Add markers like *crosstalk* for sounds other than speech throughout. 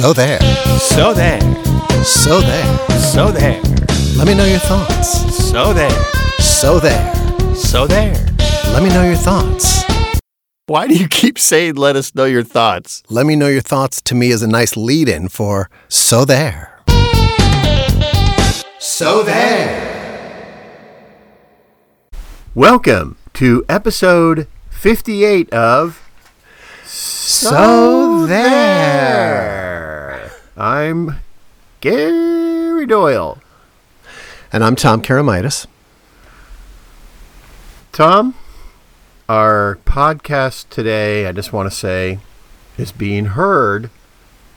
So there. So there. So there. So there. Let me know your thoughts. So there. So there. So there. Let me know your thoughts. Why do you keep saying let us know your thoughts? Let me know your thoughts to me is a nice lead in for So there. So there. Welcome to episode 58 of So there. I'm Gary Doyle. And I'm Tom Karamitis. Tom, our podcast today, I just want to say, is being heard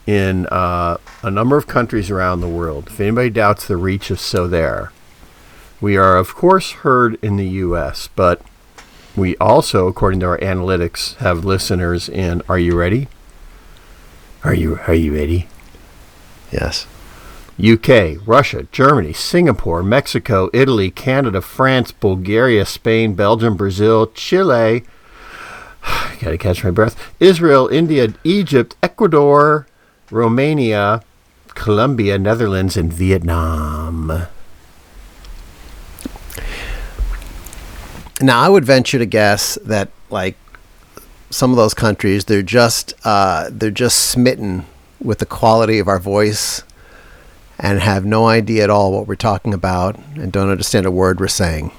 in uh, a number of countries around the world. If anybody doubts the reach of So There, we are, of course, heard in the U.S., but we also, according to our analytics, have listeners in. Are you ready? Are you Are you ready? Yes. UK, Russia, Germany, Singapore, Mexico, Italy, Canada, France, Bulgaria, Spain, Belgium, Brazil, Chile. *sighs* Gotta catch my breath. Israel, India, Egypt, Ecuador, Romania, Colombia, Netherlands, and Vietnam. Now, I would venture to guess that, like, some of those countries, they're just uh, they're just smitten with the quality of our voice and have no idea at all what we're talking about and don't understand a word we're saying.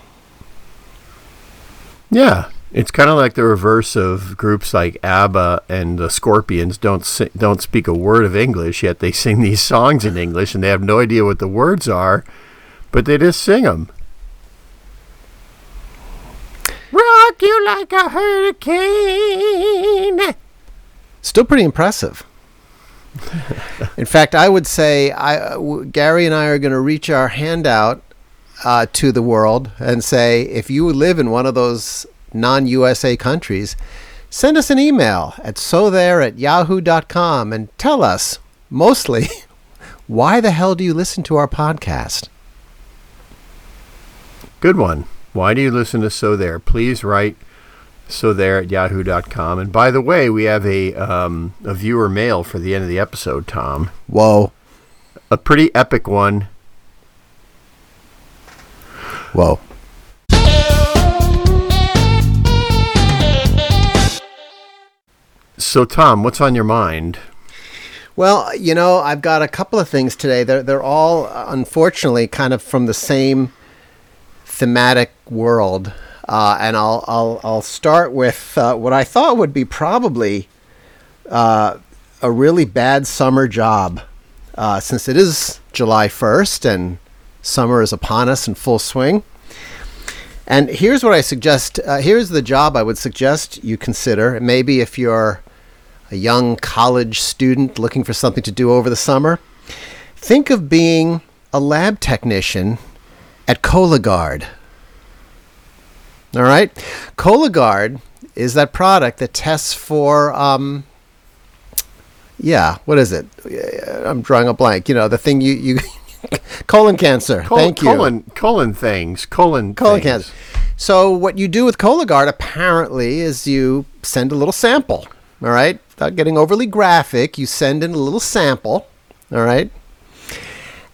Yeah, it's kind of like the reverse of groups like ABBA and the Scorpions don't don't speak a word of English yet they sing these songs in English and they have no idea what the words are, but they just sing them. Rock you like a hurricane. Still pretty impressive. In fact, I would say I, Gary and I are going to reach our hand out uh, to the world and say, if you live in one of those non-USA countries, send us an email at so there at yahoo.com and tell us, mostly, *laughs* why the hell do you listen to our podcast? Good one. Why do you listen to So There? Please write so there at yahoo.com. And by the way, we have a um, a viewer mail for the end of the episode, Tom. Whoa, A pretty epic one. whoa. So, Tom, what's on your mind? Well, you know, I've got a couple of things today. They're they're all uh, unfortunately kind of from the same thematic world, uh, and I'll I'll I'll start with uh, what I thought would be probably uh, a really bad summer job, uh, since it is July first and summer is upon us in full swing. And here's what I suggest. Uh, here's the job I would suggest you consider. Maybe if you're a young college student looking for something to do over the summer, think of being a lab technician at Cologuard. All right? Cologuard is that product that tests for, um, yeah, what is it? I'm drawing a blank. You know, the thing you, you *laughs* colon cancer. Col- Thank you Colon, colon things. Colon, colon things. cancer. So what you do with Cologuard apparently is you send a little sample. All right, without getting overly graphic, you send in a little sample. All right,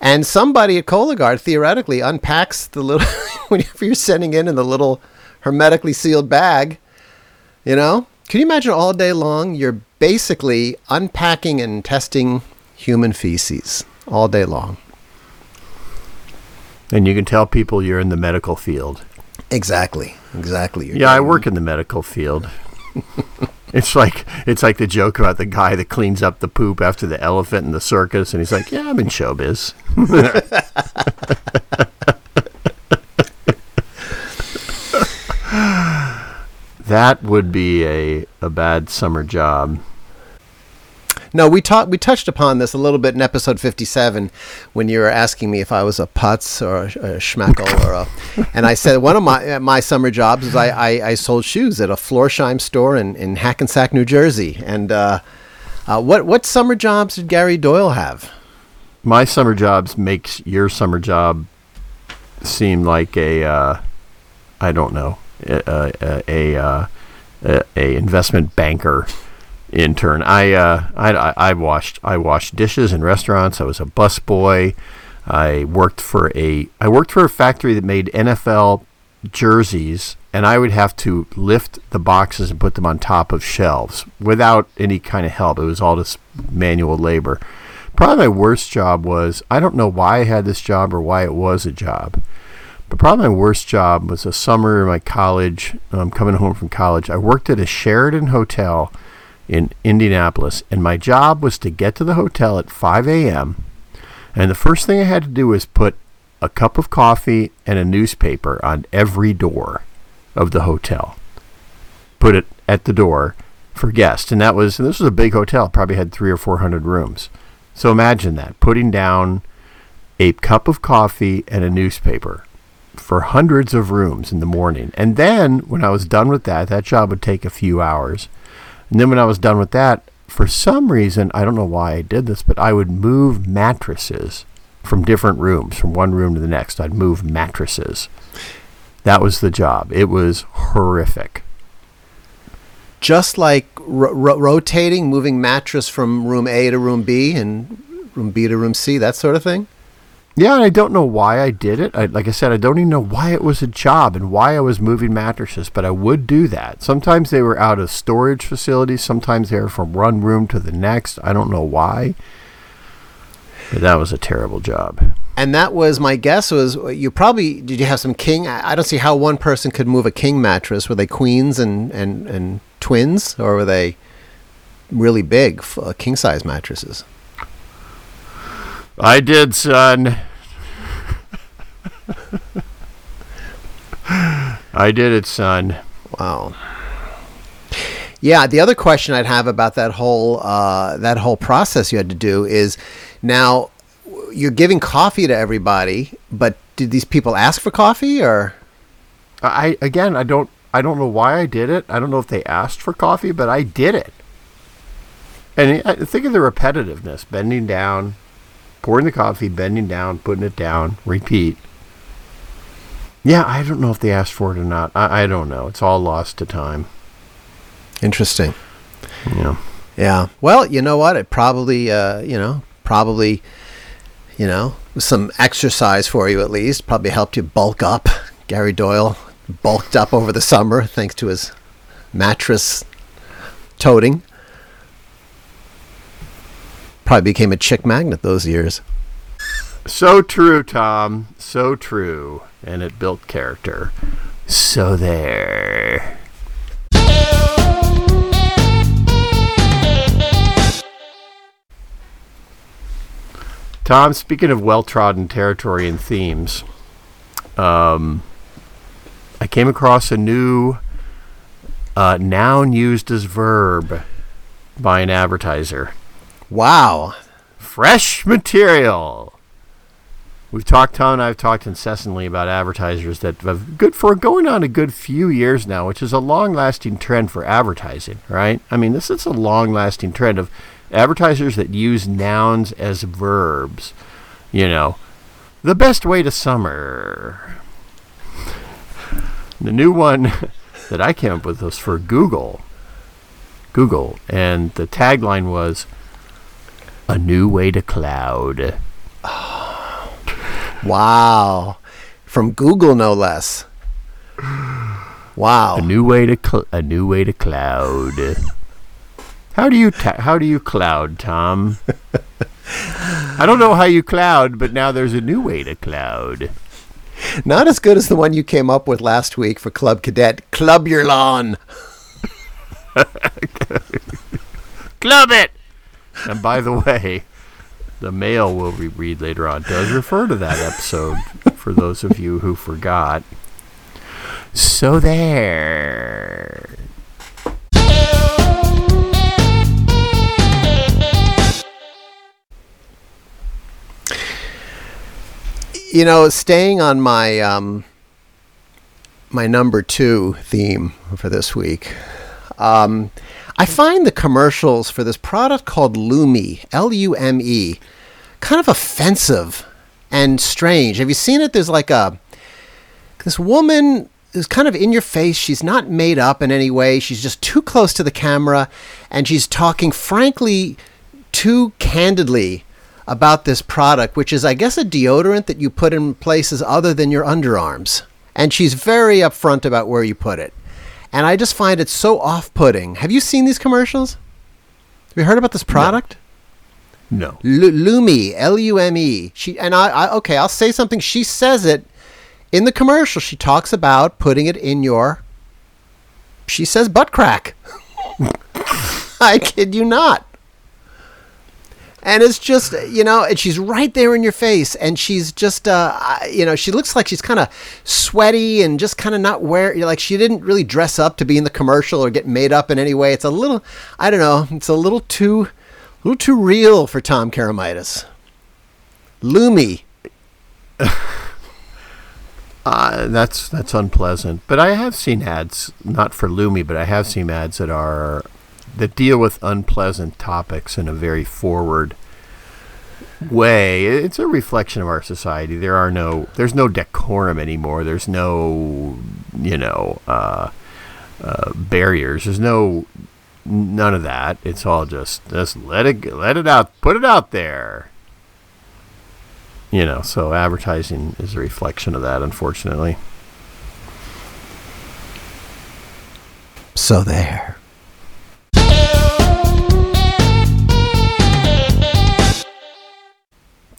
and somebody at Cologuard theoretically unpacks the little *laughs* whenever you're sending in in the little hermetically sealed bag. You know, can you imagine all day long you're basically unpacking and testing human feces all day long? And you can tell people you're in the medical field. Exactly, exactly. You're Yeah, I work in the medical field. *laughs* it's like it's like the joke about the guy that cleans up the poop after the elephant in the circus, and he's like, "Yeah, I'm in showbiz." *laughs* *laughs* that would be a a bad summer job. No, we talked. We touched upon this a little bit in episode fifty-seven, when you were asking me if I was a putz or a, a schmeckle or a, and I said one of my my summer jobs is I, I, I sold shoes at a Florsheim store in, in Hackensack, New Jersey. And uh, uh, what what summer jobs did Gary Doyle have? My summer jobs makes your summer job seem like a uh, I don't know a a, a, uh, a, a investment banker intern. I, uh, I, I washed I washed dishes in restaurants. I was a busboy. I worked for a I worked for a factory that made NFL jerseys, and I would have to lift the boxes and put them on top of shelves without any kind of help. It was all just manual labor. Probably my worst job was I don't know why I had this job or why it was a job. But probably my worst job was a summer in my college, um, coming home from college. I worked at a Sheraton hotel in Indianapolis, and my job was to get to the hotel at 5 a.m. And the first thing I had to do was put a cup of coffee and a newspaper on every door of the hotel. Put it at the door for guests, and that was and this was a big hotel, probably had three or four hundred rooms. So imagine that putting down a cup of coffee and a newspaper for hundreds of rooms in the morning. And then when I was done with that, that job would take a few hours. And then when I was done with that, for some reason, I don't know why I did this, but I would move mattresses from different rooms, from one room to the next. I'd move mattresses. That was the job. It was horrific. Just like ro- ro- rotating, moving mattress from room A to room B and room B to room C, that sort of thing? Yeah, and I don't know why I did it. I, like I said, I don't even know why it was a job and why I was moving mattresses, but I would do that. Sometimes they were out of storage facilities, sometimes they were from one room to the next. I don't know why. But that was a terrible job. And that was my guess was you probably did you have some king I don't see how one person could move a king mattress. Were they queens and and and twins or were they really big uh, king size mattresses? I did, son. *laughs* I did it, son. Wow. Yeah, the other question I'd have about that whole uh, that whole process you had to do is now you're giving coffee to everybody, but did these people ask for coffee or? I again, I don't I don't know why I did it. I don't know if they asked for coffee, but I did it. And I think of the repetitiveness, bending down, pouring the coffee, bending down, putting it down, repeat. Yeah, I don't know if they asked for it or not. I, I don't know. It's all lost to time. Interesting. Yeah. Yeah. Well, you know what? It probably, uh, you know, probably, you know, some exercise for you at least. Probably helped you bulk up. Gary Doyle bulked up over the summer thanks to his mattress toting. Probably became a chick magnet those years. So true, Tom. So true. And it built character. So there. Tom, speaking of well trodden territory and themes, um, I came across a new uh, noun used as verb by an advertiser. Wow. Fresh material. We've talked, Tom and I have talked incessantly about advertisers that have good for going on a good few years now, which is a long lasting trend for advertising, right? I mean, this is a long lasting trend of advertisers that use nouns as verbs. You know, the best way to summer. The new one *laughs* that I came up with was for Google. Google. And the tagline was a new way to cloud. Ah. Wow. From Google, no less. Wow. A new way to cl- a new way to cloud. How do you ta- how do you cloud, Tom? I don't know how you cloud, but now there's a new way to cloud. Not as good as the one you came up with last week for Cub Cadet. Club your lawn. *laughs* Club it. And by the way, the mail we'll re- read later on does refer to that episode for those of you who forgot. So there. You know, staying on my um, my number two theme for this week, um, I find the commercials for this product called Lume, L U M E, kind of offensive and strange. Have you seen it? There's like a this woman is kind of in your face. She's not made up in any way. She's just too close to the camera, and she's talking frankly too candidly about this product, which is, I guess, a deodorant that you put in places other than your underarms. And she's very upfront about where you put it. And I just find it so off putting. Have you seen these commercials? Have you heard about this product? No. Lume, L U M E. She and I, I. Okay, I'll say something. She says it in the commercial. She talks about putting it in your. She says butt crack. *laughs* I kid you not. And it's just you know, and she's right there in your face, and she's just uh, you know, she looks like she's kind of sweaty and just kind of not wear like she didn't really dress up to be in the commercial or get made up in any way. It's a little, I don't know, it's a little too, a little too real for Tom Karamitis. Loomy. *laughs* Uh, that's that's unpleasant. But I have seen ads, not for Lumi, but I have seen ads that are that deal with unpleasant topics in a very forward way. It's a reflection of our society. There are no, there's no decorum anymore. There's no, you know, uh, uh, barriers. There's no none of that. It's all just just let it let it out, put it out there. You know, so advertising is a reflection of that, unfortunately. So there.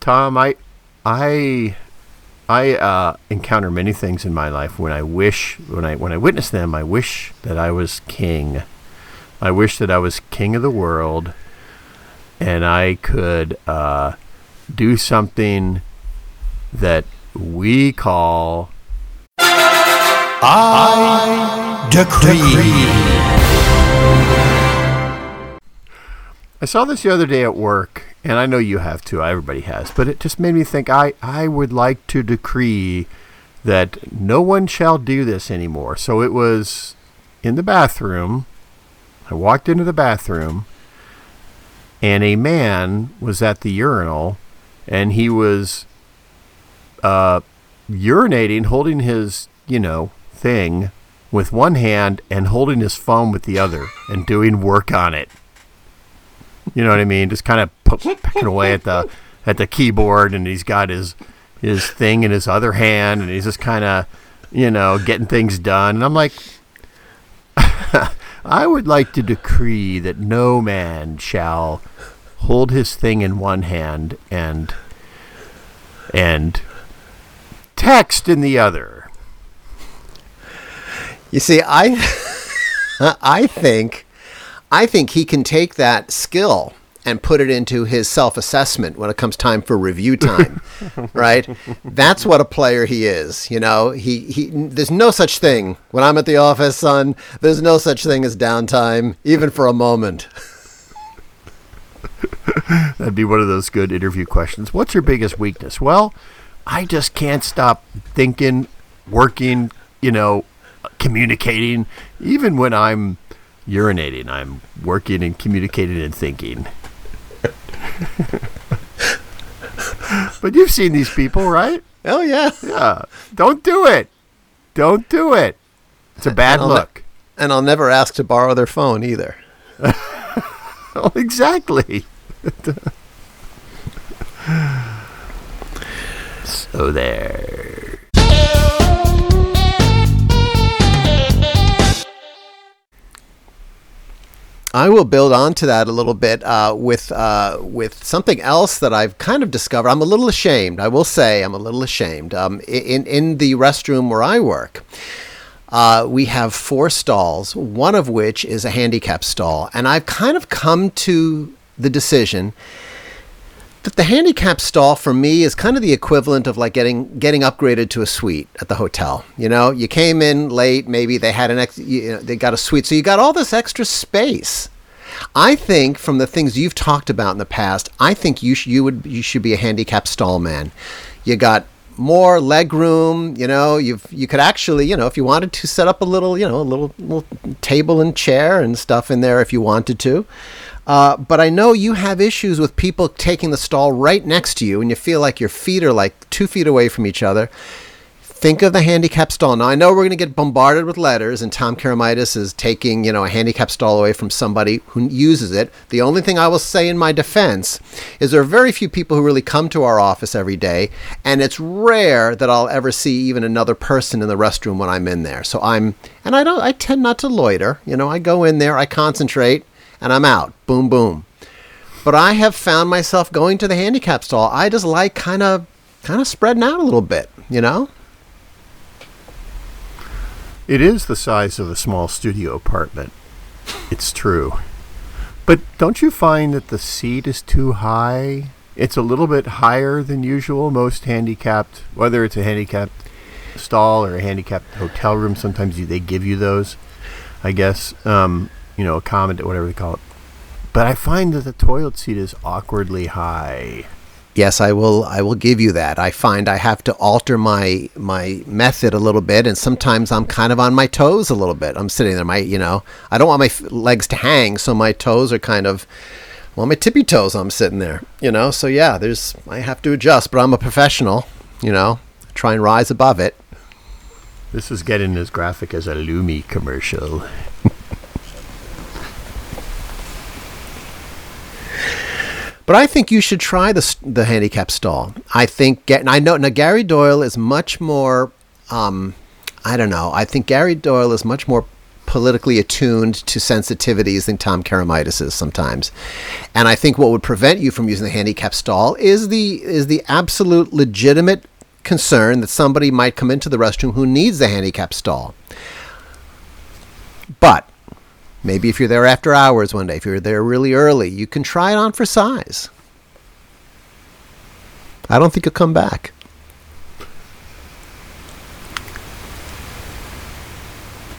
Tom, I, I, I uh, encounter many things in my life when I wish, when I when I witness them, I wish that I was king. I wish that I was king of the world, and I could uh, do something that we call I decree. I saw this the other day at work, and I know you have too. Everybody has, but it just made me think. I I would like to decree that no one shall do this anymore. So it was in the bathroom. I walked into the bathroom, and a man was at the urinal, and he was uh, urinating, holding his you know thing with one hand and holding his phone with the other, and doing work on it. You know what I mean? Just kind of pecking away at the at the keyboard, and he's got his his thing in his other hand, and he's just kind of you know getting things done. And I'm like, *laughs* I would like to decree that no man shall hold his thing in one hand and and text in the other. You see, I, *laughs* I think, I think he can take that skill and put it into his self-assessment when it comes time for review time, *laughs* right? That's what a player he is. You know, he he. There's no such thing when I'm at the office, son. There's no such thing as downtime, even for a moment. *laughs* That'd be one of those good interview questions. What's your biggest weakness? Well, I just can't stop thinking, working, you know, communicating. Even when I'm urinating, I'm working and communicating and thinking. *laughs* but you've seen these people, right? Oh yeah, Yeah. Don't do it. Don't do it. It's a bad ne- look. and I'll never ask to borrow their phone either. *laughs* Oh, exactly. *laughs* so there. I will build on to that a little bit uh, with uh, with something else that I've kind of discovered. I'm a little ashamed. I will say I'm a little ashamed. Um, in in the restroom where I work, uh, we have four stalls. One of which is a handicap stall, and I've kind of come to the decision that the handicap stall for me is kind of the equivalent of like getting getting upgraded to a suite at the hotel. You know, you came in late, maybe they had an ex, you know, they got a suite, so you got all this extra space. I think from the things you've talked about in the past, I think you sh- you would you should be a handicap stall man. You got more leg room, you know, you've you could actually, you know, if you wanted to set up a little, you know, a little, little table and chair and stuff in there if you wanted to. Uh, but I know you have issues with people taking the stall right next to you, and you feel like your feet are like two feet away from each other. think of the handicap stall. Now I know we're going to get bombarded with letters, and Tom Karamitis is taking you know a handicap stall away from somebody who uses it. The only thing I will say in my defense is there are very few people who really come to our office every day, and it's rare that I'll ever see even another person in the restroom when I'm in there. So I'm and I don't I tend not to loiter. You know I go in there, I concentrate, and I'm out. Boom boom. But I have found myself going to the handicap stall. I just like kind of kind of spreading out a little bit, you know? It is the size of a small studio apartment. It's true. But don't you find that the seat is too high? It's a little bit higher than usual. Most handicapped, whether it's a handicapped stall or a handicapped hotel room, sometimes they give you those, I guess. Um, you know, accommodate, whatever they call it. But I find that the toilet seat is awkwardly high. Yes, I will. I will give you that. I find I have to alter my my method a little bit, and sometimes I'm kind of on my toes a little bit. I'm sitting there, my you know, I don't want my f- legs to hang, so my toes are kind of, well, my tippy toes. I'm sitting there, you know. So yeah, there's I have to adjust, but I'm a professional, you know. Try and rise above it. This is getting as graphic as a Lumi commercial. *laughs* But I think you should try the the handicap stall. I think get, I know now Gary Doyle is much more. Um, I don't know. I think Gary Doyle is much more politically attuned to sensitivities than Tom Karamitis is sometimes. And I think what would prevent you from using the handicap stall is the is the absolute legitimate concern that somebody might come into the restroom who needs the handicap stall. But Maybe if you're there after hours one day, if you're there really early, you can try it on for size. I don't think you'll come back.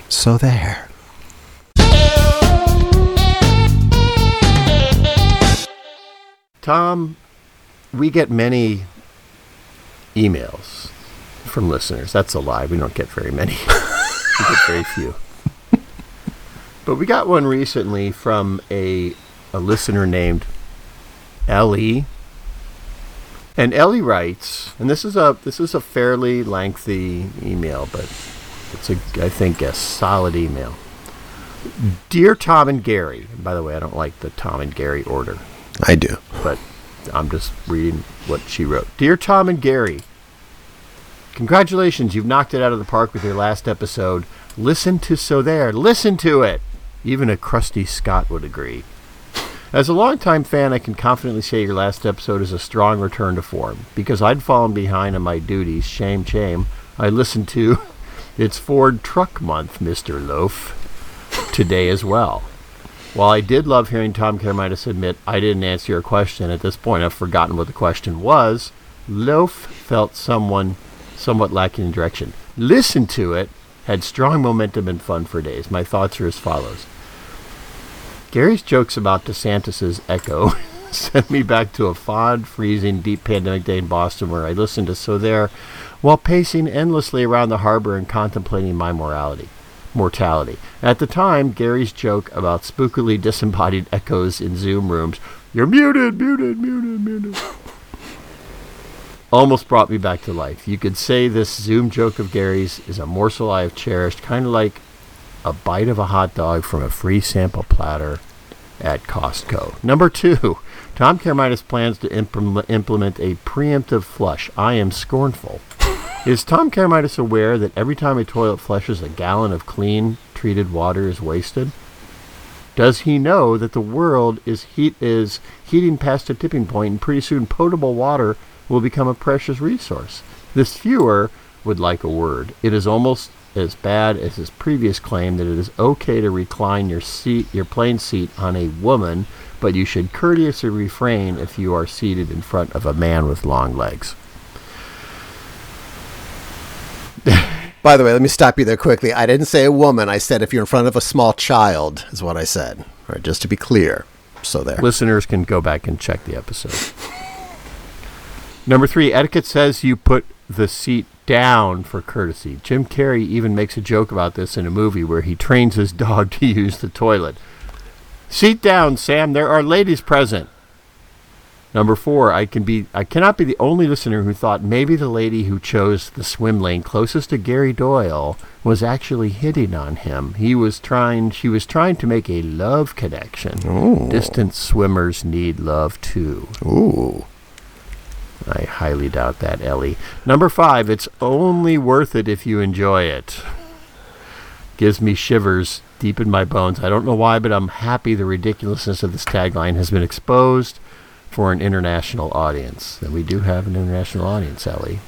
So there. Tom, we get many emails from listeners. That's a lie. We don't get very many. *laughs* we get very few. But we got one recently from a a listener named Ellie. And Ellie writes, and this is a this is a fairly lengthy email, but it's a I think a solid email. Dear Tom and Gary, by the way, I don't like the Tom and Gary order, I do. but I'm just reading what she wrote. Dear Tom and Gary, congratulations, you've knocked it out of the park with your last episode. Listen to So There. Listen to it. Even a crusty Scot would agree. As a longtime fan, I can confidently say your last episode is a strong return to form. Because I'd fallen behind on my duties, shame, shame, I listened to *laughs* It's Ford Truck Month, Mr. Loaf, today as well. While I did love hearing Tom Karamitis admit I didn't answer your question, at this point I've forgotten what the question was, Loaf felt someone somewhat lacking in direction. Listen to it, had strong momentum and fun for days. My thoughts are as follows. Gary's jokes about DeSantis's echo *laughs* sent me back to a fond, freezing, deep pandemic day in Boston where I listened to So There while pacing endlessly around the harbor and contemplating my morality. Mortality. At the time, Gary's joke about spookily disembodied echoes in Zoom rooms, you're muted, muted, muted, muted, almost brought me back to life. You could say this Zoom joke of Gary's is a morsel I have cherished, kind of like a bite of a hot dog from a free sample platter at Costco. Number two, Tom Karamitis plans to implement, a preemptive flush. I am scornful. Is Tom Karamitis aware that every time a toilet flushes, a gallon of clean, treated water is wasted? Does he know that the world is heat is heating past a tipping point, and pretty soon potable water will become a precious resource? This viewer would like a word. It is almost as bad as his previous claim that it is okay to recline your seat, your plane seat, on a woman, but you should courteously refrain if you are seated in front of a man with long legs. *laughs* By the way, let me stop you there quickly. I didn't say a woman. I said if you're in front of a small child, is what I said. All right, just to be clear. So there. Listeners can go back and check the episode. *laughs* Number three, etiquette says you put the seat down for courtesy. Jim Carrey even makes a joke about this in a movie where he trains his *laughs* dog to use the toilet. Seat down, Sam. There are ladies present. Number four, I can be I cannot be the only listener who thought maybe the lady who chose the swim lane closest to Gary Doyle was actually hitting on him. He was trying she was trying to make a love connection. Distant swimmers need love too. Ooh. I highly doubt that, Ellie. Number five, it's only worth it if you enjoy it. Gives me shivers deep in my bones. I don't know why, but I'm happy the ridiculousness of this tagline has been exposed for an international audience. And we do have an international audience, Ellie.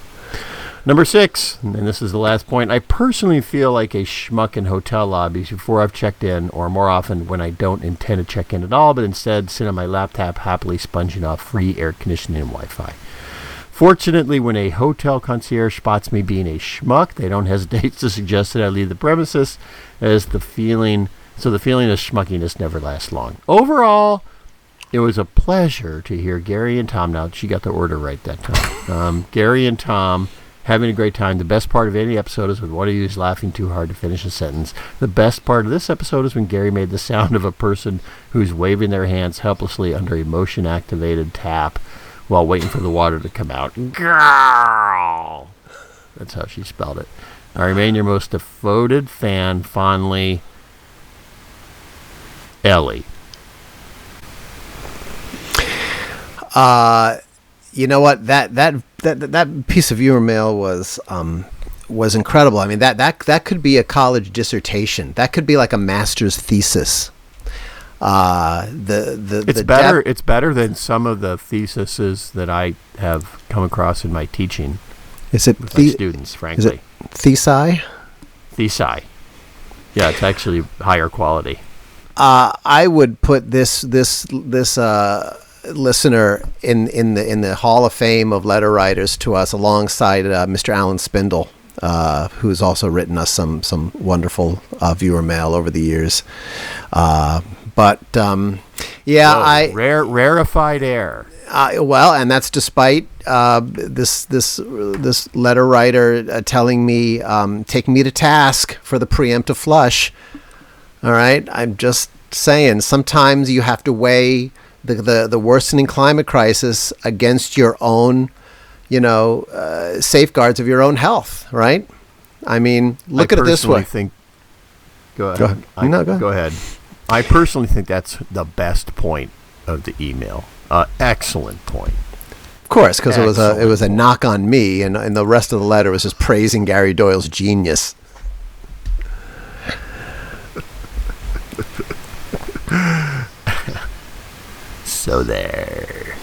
Number six, and this is the last point. I personally feel like a schmuck in hotel lobbies before I've checked in, or more often when I don't intend to check in at all, but instead sit on my laptop happily sponging off free air conditioning and Wi Fi. Fortunately, when a hotel concierge spots me being a schmuck, they don't *laughs* hesitate to suggest that I leave the premises, as the feeling so the feeling of schmuckiness never lasts long. Overall, it was a pleasure to hear Gary and Tom. Now she got the order right that time. Um, Gary and Tom having a great time. The best part of any episode is when one of you is laughing too hard to finish a sentence. The best part of this episode is when Gary made the sound of a person who's waving their hands helplessly under a motion activated tap while waiting for the water to come out. Girl! That's how she spelled it. I remain your most devoted fan, fondly, Ellie. Uh, you know what? That that that that piece of viewer mail was um, was incredible. I mean that that that could be a college dissertation. That could be like a master's thesis. Uh, the the It's the better. depth- it's better than some of the theses that I have come across in my teaching is it the, students. is Frankly, it thesi? thesi. Yeah, it's actually higher quality. Uh, I would put this this this uh, listener in in the in the Hall of Fame of letter writers to us, alongside uh, Mr. Alan Spindle, uh, who's also written us some some wonderful uh, viewer mail over the years. Uh, but um, yeah, I rare rarefied air. uh, well, and that's despite uh, this this this letter writer uh, telling me, um, taking me to task for the preemptive flush. All right, I'm just saying. Sometimes you have to weigh the the, the worsening climate crisis against your own, you know, uh, safeguards of your own health. Right? I mean, look I at it this way. Think. Go ahead. Go ahead. I- No, go ahead. go ahead. I personally think that's the best point of the email. Uh, excellent point. Of course, because it was a it was a knock on me, and and the rest of the letter was just praising Gary Doyle's genius. *laughs* So there.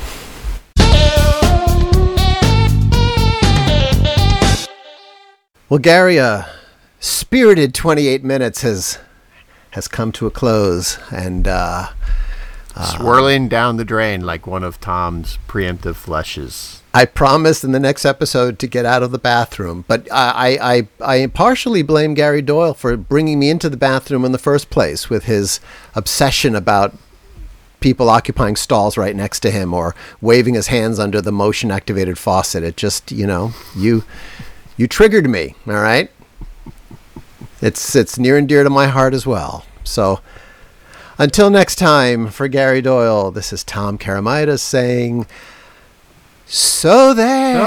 Well, Gary, a spirited 28 minutes has has come to a close, and uh, Swirling down the drain like one of Tom's preemptive flushes. I promised in the next episode to get out of the bathroom. But I, I, I, I partially blame Gary Doyle for bringing me into the bathroom in the first place with his obsession about people occupying stalls right next to him or waving his hands under the motion activated faucet. It just, you know, you you triggered me, all right? It's it's near and dear to my heart as well. So until next time, for Gary Doyle, this is Tom Karamitis saying so there.